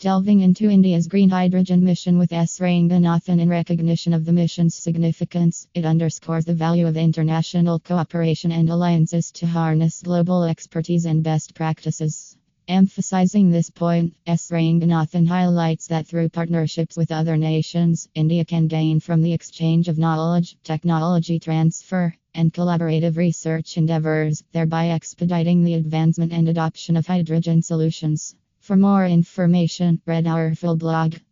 Delving into India's green hydrogen mission with S. Ranganathan in recognition of the mission's significance, it underscores the value of international cooperation and alliances to harness global expertise and best practices. Emphasizing this point, S. Ranganathan highlights that through partnerships with other nations, India can gain from the exchange of knowledge, technology transfer, and collaborative research endeavors, thereby expediting the advancement and adoption of hydrogen solutions. For more information, read our full blog.